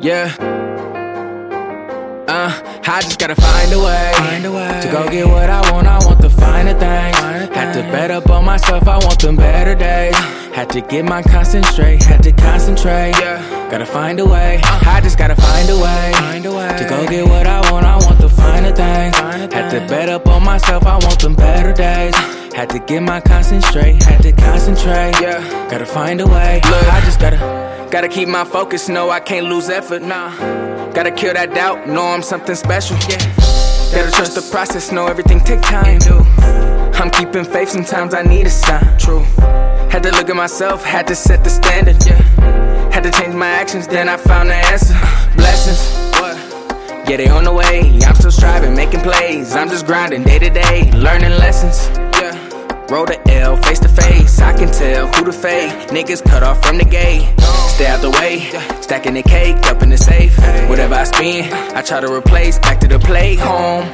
Yeah. Uh, I just gotta find a way, Find a way. to go get what I want. I want the finer things. Finer Had to bet up on myself. I want them better days. Had to get my concentrate. Had to concentrate. Yeah. Gotta find a way. I just gotta find a way, Find a way. to go get what I want. I want the finer things. Finer Had to bet up on myself. I want them better days. Had to get my concentrate. Had to concentrate. Yeah. Gotta find a way. Look. I just gotta, gotta keep my focus. No, I can't lose effort. Nah. Gotta kill that doubt. Know I'm something special. Yeah. Gotta trust the process. Know everything take time. I'm keeping faith. Sometimes I need a sign. True. Had to look at myself. Had to set the standard. Yeah. Had to change my actions. Then I found the answer. Blessings. What? Yeah, they on the way. I'm still striving, making plays. I'm just grinding day to day, learning lessons. Yeah. Roll the L face to face. I can tell who to fake. Niggas cut off from the gate. Stay out the way. Stacking the cake up in the safe. Whatever I spend, I try to replace. Back to the play home.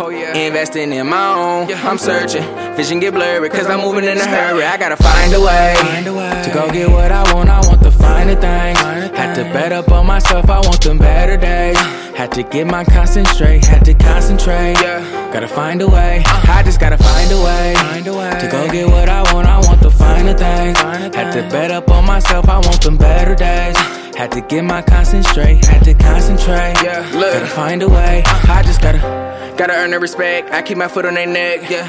Oh yeah. Investing in my own. Yeah. I'm searching. Vision get blurry cause I'm moving in a hurry. I gotta find a way, Find a way. to go get what I want. I want the finer things. Finer Had to bet up on myself. I want them better days. Had to get my concentrate. Had to concentrate. Yeah. Gotta find a way. I just gotta find a way, Find a way. to go get what I want. I want the finer things. Finer Had to bet up on myself. I want them better days. Had to get my concentrate. Had to concentrate. Yeah, look. Gotta find a way. I just gotta, gotta earn the respect. I keep my foot on their neck. Yeah.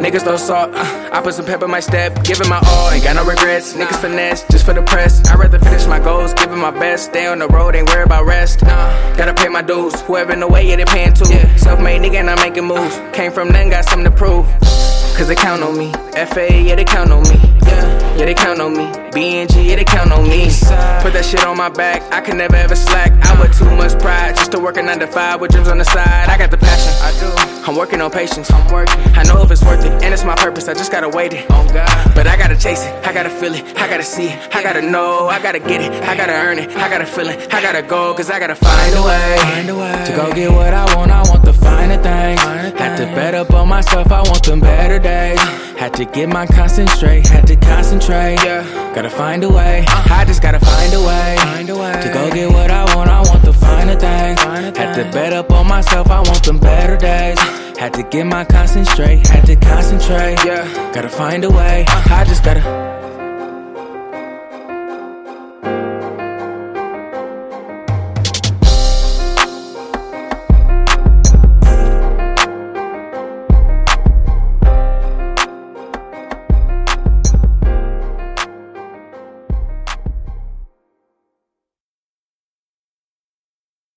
Niggas throw salt. Uh, I put some pepper in my step. Giving my all. Ain't got no regrets. Niggas finesse just for the press. I'd rather finish my goals. Giving my best. Stay on the road. Ain't worried about rest. Nah. Gotta pay my dues. Whoever in the way, yeah, they paying too. Yeah. Self made nigga and I'm making moves. Came from nothing, got something to prove. Cause they count on me. FA, yeah, they count on me. Yeah. Yeah, they count on me. BNG, yeah, they count on me. Put that shit on my back, I can never ever slack. I with too much pride, just to work a 9 to 5 with dreams on the side. I got the passion, I do. I'm working on patience. I'm working. I know if it's worth it, and it's my purpose, I just gotta wait it. On God. But I gotta chase it, I gotta feel it, I gotta see it, I gotta know, I gotta get it, I gotta earn it, I gotta feel it, I gotta go, cause I gotta find a way, Find a way. to go get what I want. I want the finer things. Finer Had to things. bet up on myself, I want them better days. Had to get my concentrate, had to concentrate. Yeah. Gotta find a way, I just gotta find a way, Find a way. to go get what I want. I want the finer things. Finer Had to bet up on myself, I want them better days. Had to get my concentrate, had to concentrate. Yeah. Gotta find a way, I just gotta